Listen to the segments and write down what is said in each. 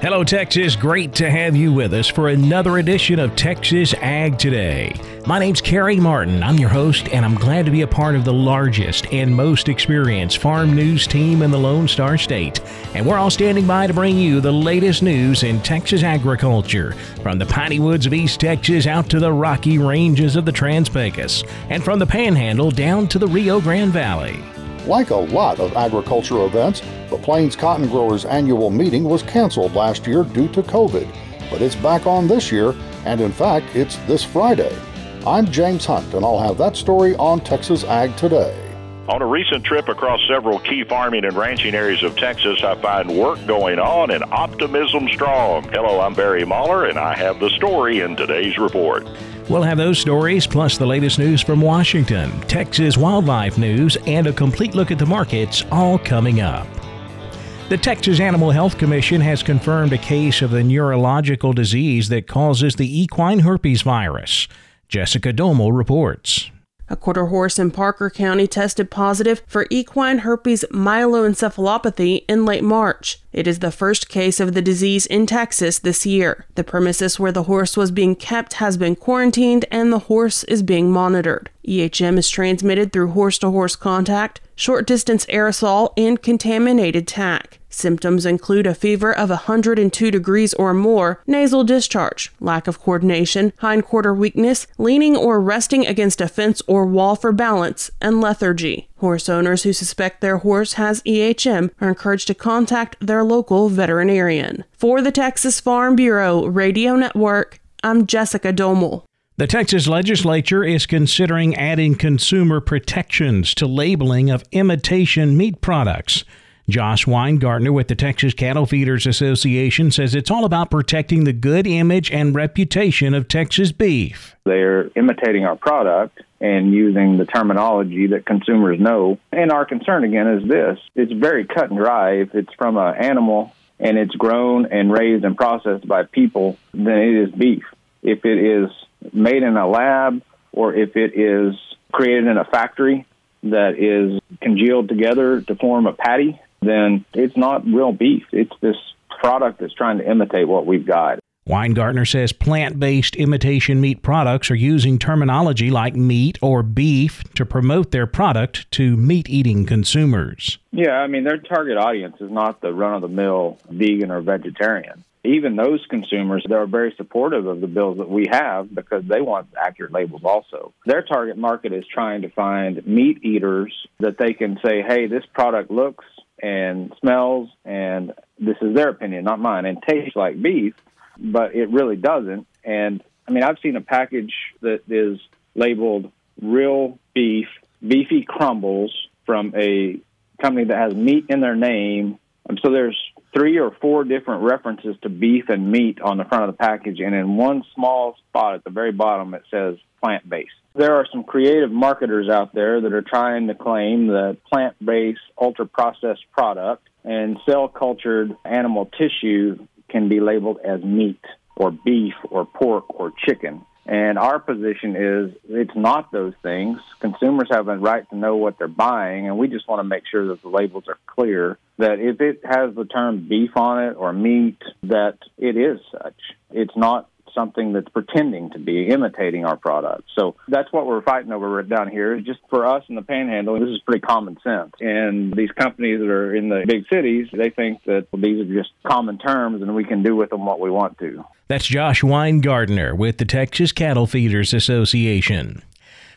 Hello, Texas. Great to have you with us for another edition of Texas Ag Today. My name's Carey Martin. I'm your host, and I'm glad to be a part of the largest and most experienced farm news team in the Lone Star State. And we're all standing by to bring you the latest news in Texas agriculture, from the piney woods of East Texas out to the rocky ranges of the Trans Pecos, and from the Panhandle down to the Rio Grande Valley. Like a lot of agriculture events, the Plains Cotton Growers annual meeting was canceled last year due to COVID, but it's back on this year, and in fact, it's this Friday. I'm James Hunt, and I'll have that story on Texas Ag Today. On a recent trip across several key farming and ranching areas of Texas, I find work going on and optimism strong. Hello, I'm Barry Mahler, and I have the story in today's report. We'll have those stories, plus the latest news from Washington, Texas wildlife news, and a complete look at the markets, all coming up. The Texas Animal Health Commission has confirmed a case of the neurological disease that causes the equine herpes virus. Jessica Domel reports. A quarter horse in Parker County tested positive for equine herpes myeloencephalopathy in late March. It is the first case of the disease in Texas this year. The premises where the horse was being kept has been quarantined and the horse is being monitored. EHM is transmitted through horse to horse contact, short distance aerosol, and contaminated tack. Symptoms include a fever of 102 degrees or more, nasal discharge, lack of coordination, hindquarter weakness, leaning or resting against a fence or wall for balance, and lethargy. Horse owners who suspect their horse has EHM are encouraged to contact their local veterinarian. For the Texas Farm Bureau Radio Network, I'm Jessica Domel. The Texas legislature is considering adding consumer protections to labeling of imitation meat products. Josh Winegarner with the Texas Cattle Feeders Association says it's all about protecting the good image and reputation of Texas beef. They're imitating our product and using the terminology that consumers know. And our concern again is this it's very cut and dry. If it's from an animal and it's grown and raised and processed by people, then it is beef. If it is made in a lab or if it is created in a factory that is congealed together to form a patty, then it's not real beef. It's this product that's trying to imitate what we've got. Winegarner says plant based imitation meat products are using terminology like meat or beef to promote their product to meat eating consumers. Yeah, I mean, their target audience is not the run of the mill vegan or vegetarian. Even those consumers, they're very supportive of the bills that we have because they want accurate labels also. Their target market is trying to find meat eaters that they can say, hey, this product looks and smells, and this is their opinion, not mine, and tastes like beef, but it really doesn't. And I mean, I've seen a package that is labeled real beef, beefy crumbles from a company that has meat in their name. And so there's three or four different references to beef and meat on the front of the package, and in one small spot at the very bottom, it says plant based. There are some creative marketers out there that are trying to claim that plant based, ultra processed product and cell cultured animal tissue can be labeled as meat or beef or pork or chicken. And our position is it's not those things. Consumers have a right to know what they're buying, and we just want to make sure that the labels are clear. That if it has the term beef on it or meat, that it is such. It's not something that's pretending to be imitating our product. So that's what we're fighting over down here. Just for us in the panhandle, this is pretty common sense. And these companies that are in the big cities, they think that these are just common terms and we can do with them what we want to. That's Josh Winegarner with the Texas Cattle Feeders Association.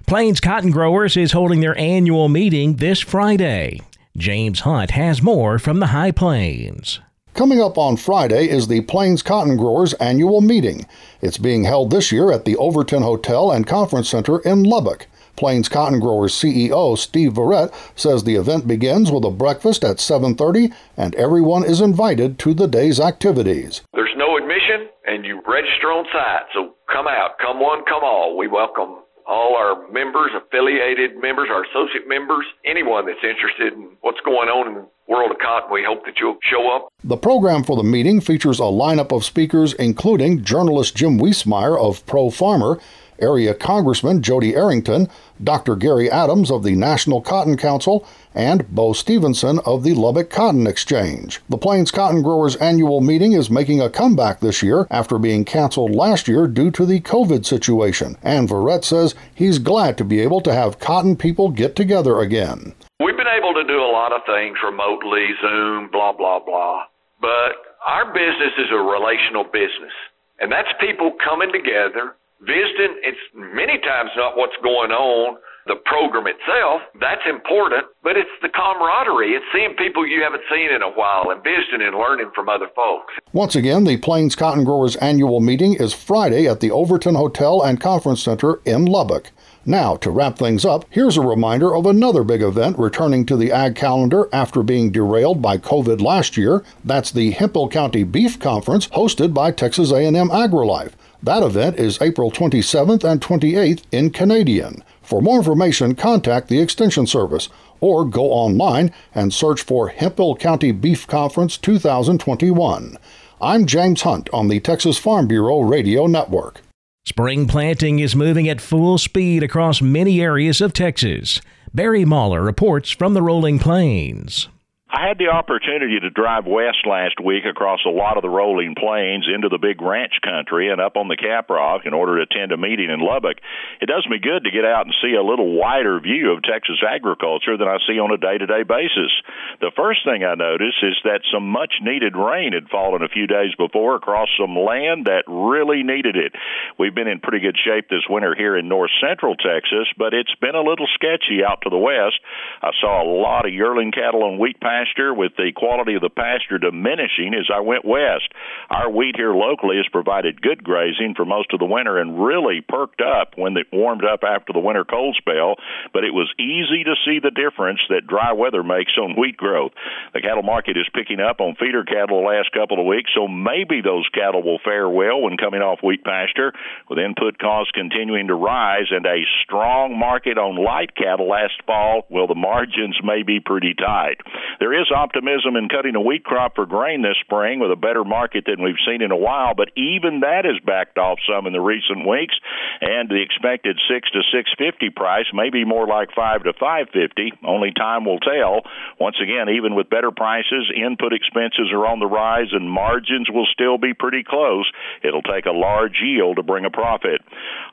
Plains Cotton Growers is holding their annual meeting this Friday. James Hunt has more from the High Plains. Coming up on Friday is the Plains Cotton Growers annual meeting. It's being held this year at the Overton Hotel and Conference Center in Lubbock. Plains Cotton Growers CEO Steve Verrett says the event begins with a breakfast at 7:30 and everyone is invited to the day's activities. There's no admission and you register on site. So come out, come one, come all. We welcome all our members, affiliated members, our associate members, anyone that's interested in what's going on in the world of cotton. We hope that you'll show up. The program for the meeting features a lineup of speakers including journalist Jim Wiesemeyer of Pro Farmer, Area Congressman Jody Arrington, Dr. Gary Adams of the National Cotton Council, and Bo Stevenson of the Lubbock Cotton Exchange. The Plains Cotton Growers annual meeting is making a comeback this year after being canceled last year due to the COVID situation. And Verrett says he's glad to be able to have cotton people get together again. We've been able to do a lot of things remotely, Zoom, blah, blah, blah. But our business is a relational business. And that's people coming together visiting, it's many times not what's going on, the program itself. That's important, but it's the camaraderie. It's seeing people you haven't seen in a while and visiting and learning from other folks. Once again, the Plains Cotton Growers annual meeting is Friday at the Overton Hotel and Conference Center in Lubbock. Now, to wrap things up, here's a reminder of another big event returning to the ag calendar after being derailed by COVID last year. That's the Hemphill County Beef Conference hosted by Texas A&M AgriLife. That event is April 27th and 28th in Canadian. For more information, contact the Extension Service or go online and search for Hemphill County Beef Conference 2021. I'm James Hunt on the Texas Farm Bureau Radio Network. Spring planting is moving at full speed across many areas of Texas. Barry Mahler reports from the Rolling Plains. I had the opportunity to drive west last week across a lot of the rolling plains into the big ranch country and up on the Caprock in order to attend a meeting in Lubbock. It does me good to get out and see a little wider view of Texas agriculture than I see on a day to day basis. The first thing I noticed is that some much needed rain had fallen a few days before across some land that really needed it. We've been in pretty good shape this winter here in north central Texas, but it's been a little sketchy out to the west. I saw a lot of yearling cattle on wheat pasture pasture with the quality of the pasture diminishing as I went west. Our wheat here locally has provided good grazing for most of the winter and really perked up when it warmed up after the winter cold spell, but it was easy to see the difference that dry weather makes on wheat growth. The cattle market is picking up on feeder cattle the last couple of weeks, so maybe those cattle will fare well when coming off wheat pasture, with input costs continuing to rise and a strong market on light cattle last fall. Well, the margins may be pretty tight. There there is optimism in cutting a wheat crop for grain this spring with a better market than we've seen in a while, but even that has backed off some in the recent weeks, and the expected six to six fifty price may be more like five to five fifty. Only time will tell. Once again, even with better prices, input expenses are on the rise, and margins will still be pretty close. It'll take a large yield to bring a profit.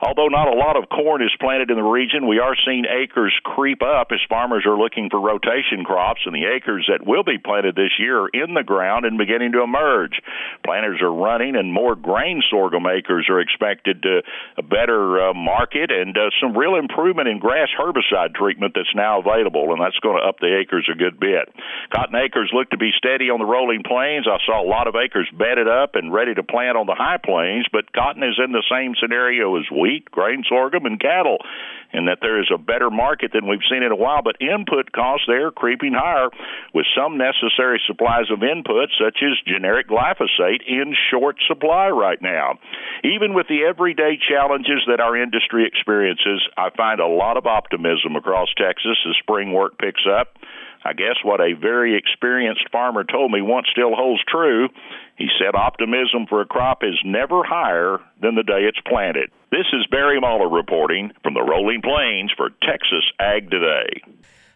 Although not a lot of corn is planted in the region, we are seeing acres creep up as farmers are looking for rotation crops, and the acres that will be planted this year are in the ground and beginning to emerge. Planters are running, and more grain sorghum acres are expected to a better uh, market and uh, some real improvement in grass herbicide treatment that's now available, and that's going to up the acres a good bit. Cotton acres look to be steady on the rolling plains. I saw a lot of acres bedded up and ready to plant on the high plains, but cotton is in the same scenario as wheat, grain sorghum, and cattle and that there is a better market than we've seen in a while, but input costs there creeping higher with some necessary supplies of input, such as generic glyphosate, in short supply right now. Even with the everyday challenges that our industry experiences, I find a lot of optimism across Texas as spring work picks up. I guess what a very experienced farmer told me once still holds true. He said optimism for a crop is never higher than the day it's planted. This is Barry Mahler reporting from the Rolling Plains for Texas Ag Today.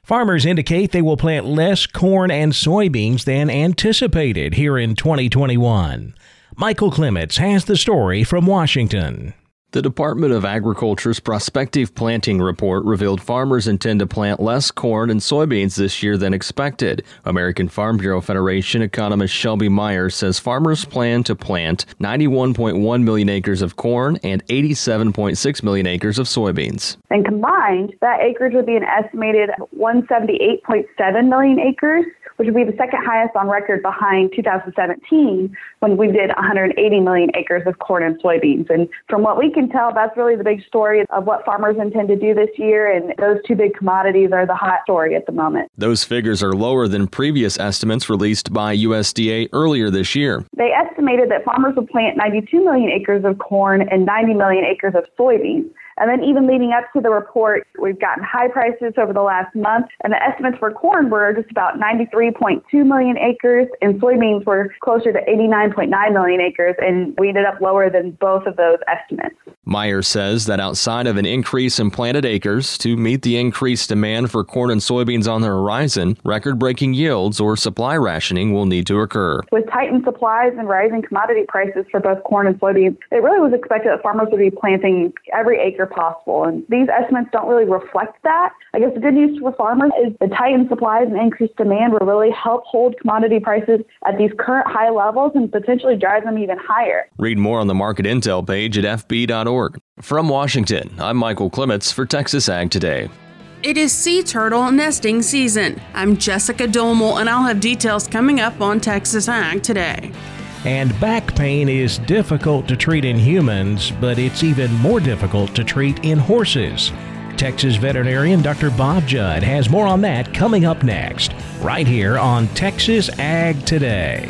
Farmers indicate they will plant less corn and soybeans than anticipated here in 2021. Michael Clements has the story from Washington. The Department of Agriculture's prospective planting report revealed farmers intend to plant less corn and soybeans this year than expected. American Farm Bureau Federation economist Shelby Myers says farmers plan to plant 91.1 million acres of corn and 87.6 million acres of soybeans. And combined, that acreage would be an estimated 178.7 million acres which would be the second highest on record behind 2017 when we did 180 million acres of corn and soybeans. And from what we can tell, that's really the big story of what farmers intend to do this year. And those two big commodities are the hot story at the moment. Those figures are lower than previous estimates released by USDA earlier this year. They estimated that farmers would plant 92 million acres of corn and 90 million acres of soybeans. And then even leading up to the report, we've gotten high prices over the last month, and the estimates for corn were just about 93.2 million acres, and soybeans were closer to 89.9 million acres, and we ended up lower than both of those estimates. Meyer says that outside of an increase in planted acres to meet the increased demand for corn and soybeans on the horizon, record breaking yields or supply rationing will need to occur. With tightened supplies and rising commodity prices for both corn and soybeans, it really was expected that farmers would be planting every acre possible. And these estimates don't really reflect that. I guess the good news for farmers is the tightened supplies and increased demand will really help hold commodity prices at these current high levels and potentially drive them even higher. Read more on the market intel page at fb.org. From Washington, I'm Michael Clements for Texas Ag Today. It is sea turtle nesting season. I'm Jessica Domel, and I'll have details coming up on Texas Ag today. And back pain is difficult to treat in humans, but it's even more difficult to treat in horses. Texas veterinarian Dr. Bob Judd has more on that coming up next, right here on Texas Ag Today.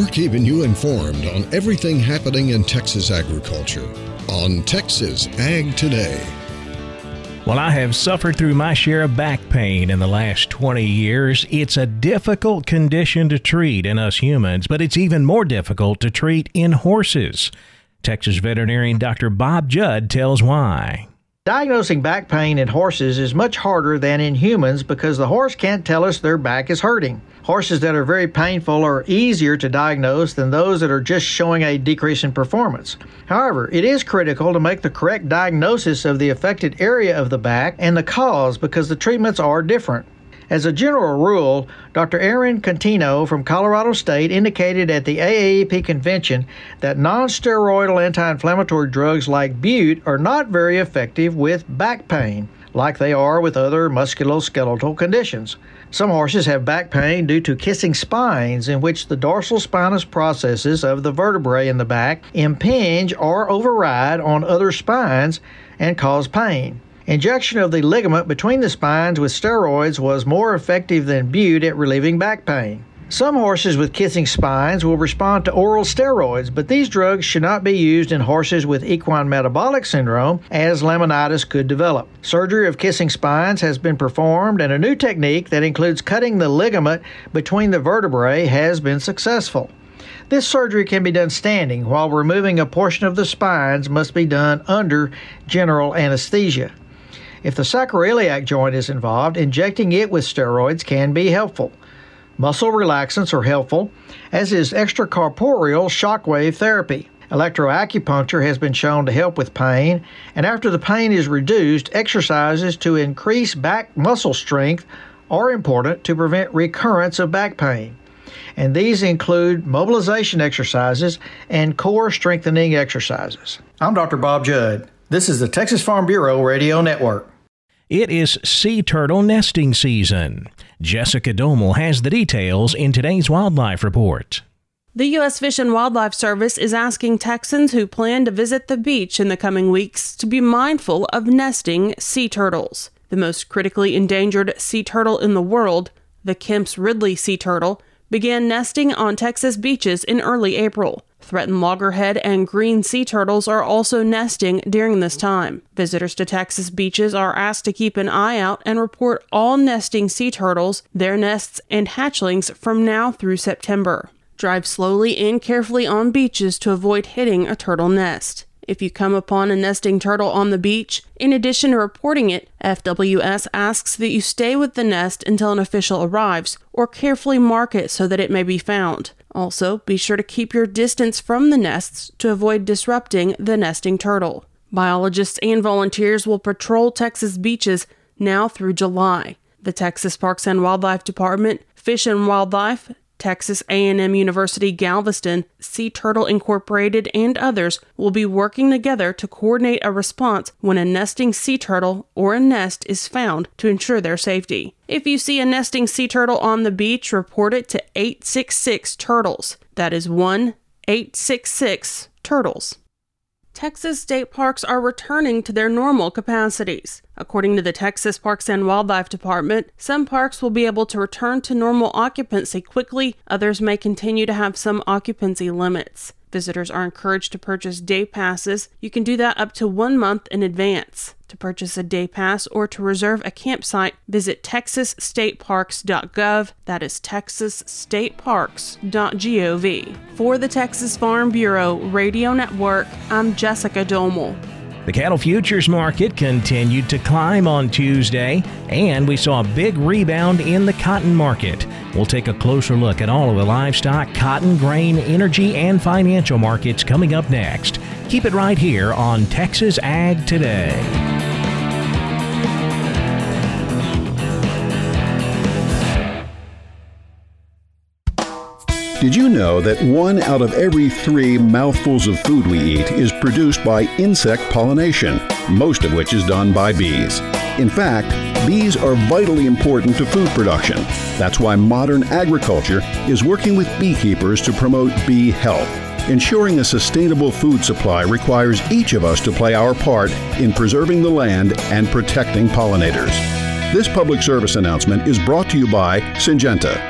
We're keeping you informed on everything happening in Texas agriculture on Texas Ag Today. Well, I have suffered through my share of back pain in the last 20 years. It's a difficult condition to treat in us humans, but it's even more difficult to treat in horses. Texas veterinarian Dr. Bob Judd tells why. Diagnosing back pain in horses is much harder than in humans because the horse can't tell us their back is hurting. Horses that are very painful are easier to diagnose than those that are just showing a decrease in performance. However, it is critical to make the correct diagnosis of the affected area of the back and the cause because the treatments are different. As a general rule, Dr. Erin Contino from Colorado State indicated at the AAEP convention that non-steroidal anti-inflammatory drugs like bute are not very effective with back pain, like they are with other musculoskeletal conditions. Some horses have back pain due to kissing spines, in which the dorsal spinous processes of the vertebrae in the back impinge or override on other spines and cause pain. Injection of the ligament between the spines with steroids was more effective than bute at relieving back pain. Some horses with kissing spines will respond to oral steroids, but these drugs should not be used in horses with equine metabolic syndrome, as laminitis could develop. Surgery of kissing spines has been performed, and a new technique that includes cutting the ligament between the vertebrae has been successful. This surgery can be done standing, while removing a portion of the spines must be done under general anesthesia. If the sacroiliac joint is involved, injecting it with steroids can be helpful. Muscle relaxants are helpful, as is extracorporeal shockwave therapy. Electroacupuncture has been shown to help with pain, and after the pain is reduced, exercises to increase back muscle strength are important to prevent recurrence of back pain. And these include mobilization exercises and core strengthening exercises. I'm Dr. Bob Judd. This is the Texas Farm Bureau Radio Network. It is sea turtle nesting season. Jessica Domel has the details in today's Wildlife Report. The U.S. Fish and Wildlife Service is asking Texans who plan to visit the beach in the coming weeks to be mindful of nesting sea turtles. The most critically endangered sea turtle in the world, the Kemp's Ridley sea turtle, began nesting on Texas beaches in early April. Threatened loggerhead and green sea turtles are also nesting during this time. Visitors to Texas beaches are asked to keep an eye out and report all nesting sea turtles, their nests, and hatchlings from now through September. Drive slowly and carefully on beaches to avoid hitting a turtle nest. If you come upon a nesting turtle on the beach, in addition to reporting it, FWS asks that you stay with the nest until an official arrives or carefully mark it so that it may be found. Also, be sure to keep your distance from the nests to avoid disrupting the nesting turtle. Biologists and volunteers will patrol Texas beaches now through July. The Texas Parks and Wildlife Department, Fish and Wildlife, Texas A&M University Galveston, Sea Turtle Incorporated, and others will be working together to coordinate a response when a nesting sea turtle or a nest is found to ensure their safety. If you see a nesting sea turtle on the beach, report it to 866 Turtles. That is 1 866 Turtles. Texas state parks are returning to their normal capacities. According to the Texas Parks and Wildlife Department, some parks will be able to return to normal occupancy quickly, others may continue to have some occupancy limits. Visitors are encouraged to purchase day passes. You can do that up to one month in advance. To purchase a day pass or to reserve a campsite, visit texasstateparks.gov. That is texasstateparks.gov. For the Texas Farm Bureau Radio Network, I'm Jessica Domel. The cattle futures market continued to climb on Tuesday, and we saw a big rebound in the cotton market. We'll take a closer look at all of the livestock, cotton, grain, energy, and financial markets coming up next. Keep it right here on Texas Ag Today. Did you know that one out of every three mouthfuls of food we eat is produced by insect pollination, most of which is done by bees? In fact, bees are vitally important to food production. That's why modern agriculture is working with beekeepers to promote bee health. Ensuring a sustainable food supply requires each of us to play our part in preserving the land and protecting pollinators. This public service announcement is brought to you by Syngenta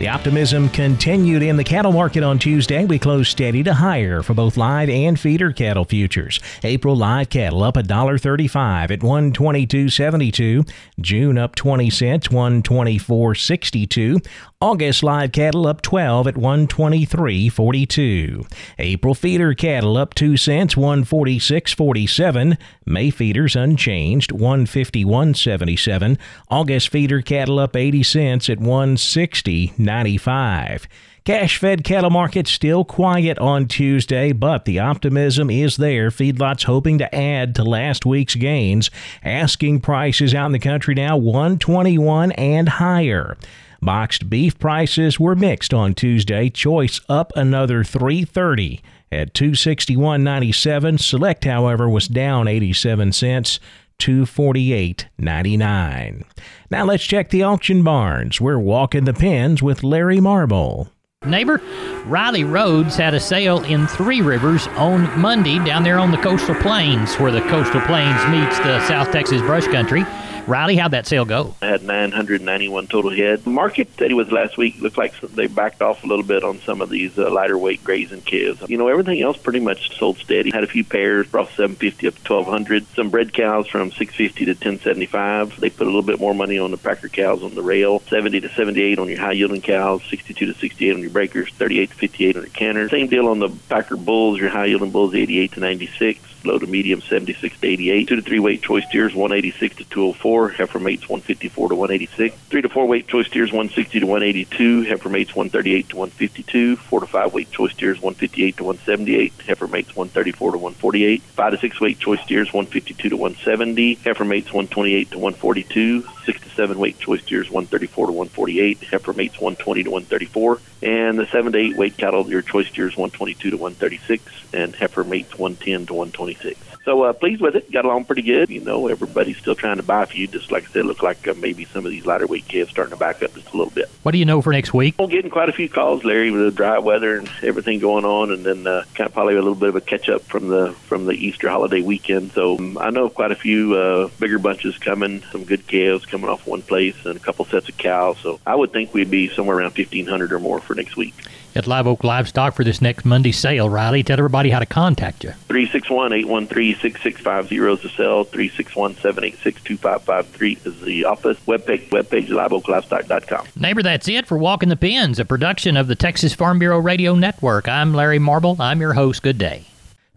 The optimism continued in the cattle market on Tuesday. We closed steady to higher for both live and feeder cattle futures. April live cattle up $1.35 at 122.72. June up 20 cents, 124.62. August live cattle up 12 at 123.42. April feeder cattle up 2 cents, 146.47. May feeders unchanged, 151.77. August feeder cattle up 80 cents at 160. 95. Cash fed cattle market still quiet on Tuesday, but the optimism is there. Feedlots hoping to add to last week's gains. Asking prices out in the country now 121 and higher. Boxed beef prices were mixed on Tuesday. Choice up another 330 at 261.97. Select, however, was down 87 cents 248.99. Now let's check the auction barns. We're walking the pens with Larry Marble. Neighbor, Riley Rhodes had a sale in Three Rivers on Monday down there on the coastal plains where the coastal plains meets the South Texas brush country. Riley, how'd that sale go? I had 991 total head. Market steady was last week. Looked like they backed off a little bit on some of these uh, lighter weight grazing calves. You know, everything else pretty much sold steady. Had a few pairs, brought 750 up to 1200. Some bred cows from 650 to 1075. They put a little bit more money on the packer cows on the rail. 70 to 78 on your high yielding cows. 62 to 68 on your breakers. 38 to 58 on your canners. Same deal on the packer bulls. Your high yielding bulls 88 to 96 low to medium 76 to 88. Two to three weight choice steers 186 to 204. Heifer mates 154 to 186. Three to four weight choice steers 160 to 182. Heifer mates 138 to 152. Four to five weight choice steers 158 to 178. Heifer mates 134 to 148. Five to six weight choice steers 152 to 170. Heifer mates 128 to 142. Six to seven weight choice steers 134 to 148. Heifer mates 120 to 134. And the seven to eight weight cattle, your choice steers 122 to 136. And heifer mates 110 to 126. So uh, pleased with it. Got along pretty good. You know, everybody's still trying to buy a few. Just like I said, look like uh, maybe some of these lighter weight calves starting to back up just a little bit. What do you know for next week? Well, getting quite a few calls, Larry, with the dry weather and everything going on, and then uh, kind of probably a little bit of a catch up from the from the Easter holiday weekend. So um, I know quite a few uh, bigger bunches coming. Some good calves coming off one place, and a couple sets of cows. So I would think we'd be somewhere around fifteen hundred or more for next week at Live Oak Livestock for this next Monday sale. Riley, tell everybody how to contact you. 361-813-6650 is the cell. 361-786-2553 is the office. Webpage, webpage liveoaklivestock.com. Neighbor, that's it for Walking the Pens, a production of the Texas Farm Bureau Radio Network. I'm Larry Marble. I'm your host. Good day.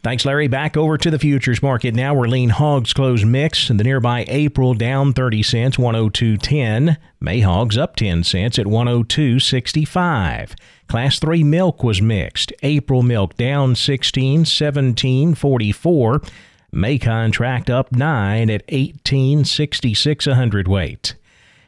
Thanks, Larry. Back over to the futures market now, We're lean hogs close mixed, and the nearby April down 30 cents, 102.10. May hogs up 10 cents at 102.65. Class 3 milk was mixed. April milk down 16, 17.44. May contract up 9 at 18.66 a hundredweight.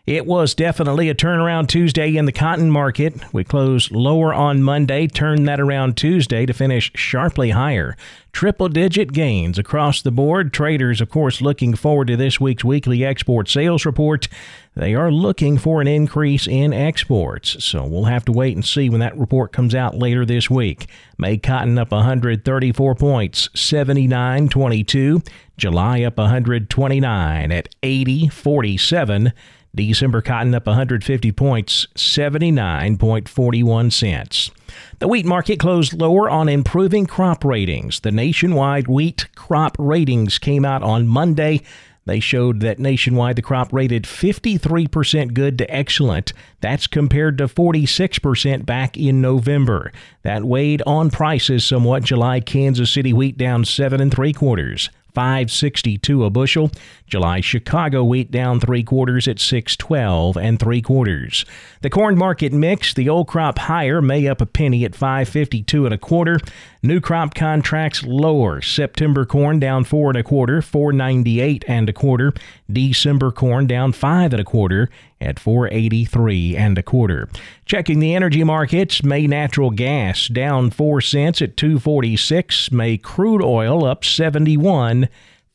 It was definitely a turnaround Tuesday in the cotton market. We closed lower on Monday, turned that around Tuesday to finish sharply higher. Triple digit gains across the board. Traders, of course, looking forward to this week's weekly export sales report. They are looking for an increase in exports, so we'll have to wait and see when that report comes out later this week. May cotton up 134 points, 79.22. July up 129 at 80.47. December cotton up 150 points, 79.41 cents. The wheat market closed lower on improving crop ratings. The nationwide wheat crop ratings came out on Monday. They showed that nationwide the crop rated 53% good to excellent. That's compared to 46% back in November. That weighed on prices somewhat. July Kansas City wheat down seven and three quarters. 562 a bushel. July Chicago wheat down three quarters at 612 and three quarters. The corn market mix, the old crop higher, May up a penny at 552 and a quarter. New crop contracts lower. September corn down four and a quarter, 498 and a quarter. December corn down five and a quarter at 483 and a quarter. Checking the energy markets, May natural gas down 4 cents at 246, May crude oil up 71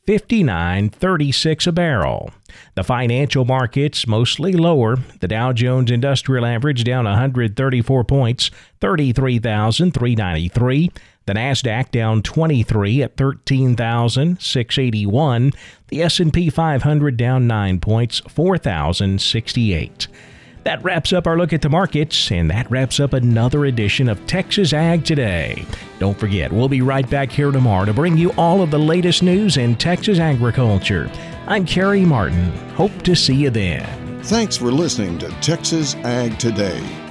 59.36 a barrel. The financial markets mostly lower. The Dow Jones Industrial Average down 134 points, 33,393. The Nasdaq down 23 at 13,681. The S&P 500 down 9 points, 4,068. That wraps up our look at the markets, and that wraps up another edition of Texas Ag Today. Don't forget, we'll be right back here tomorrow to bring you all of the latest news in Texas agriculture. I'm Carey Martin. Hope to see you then. Thanks for listening to Texas Ag Today.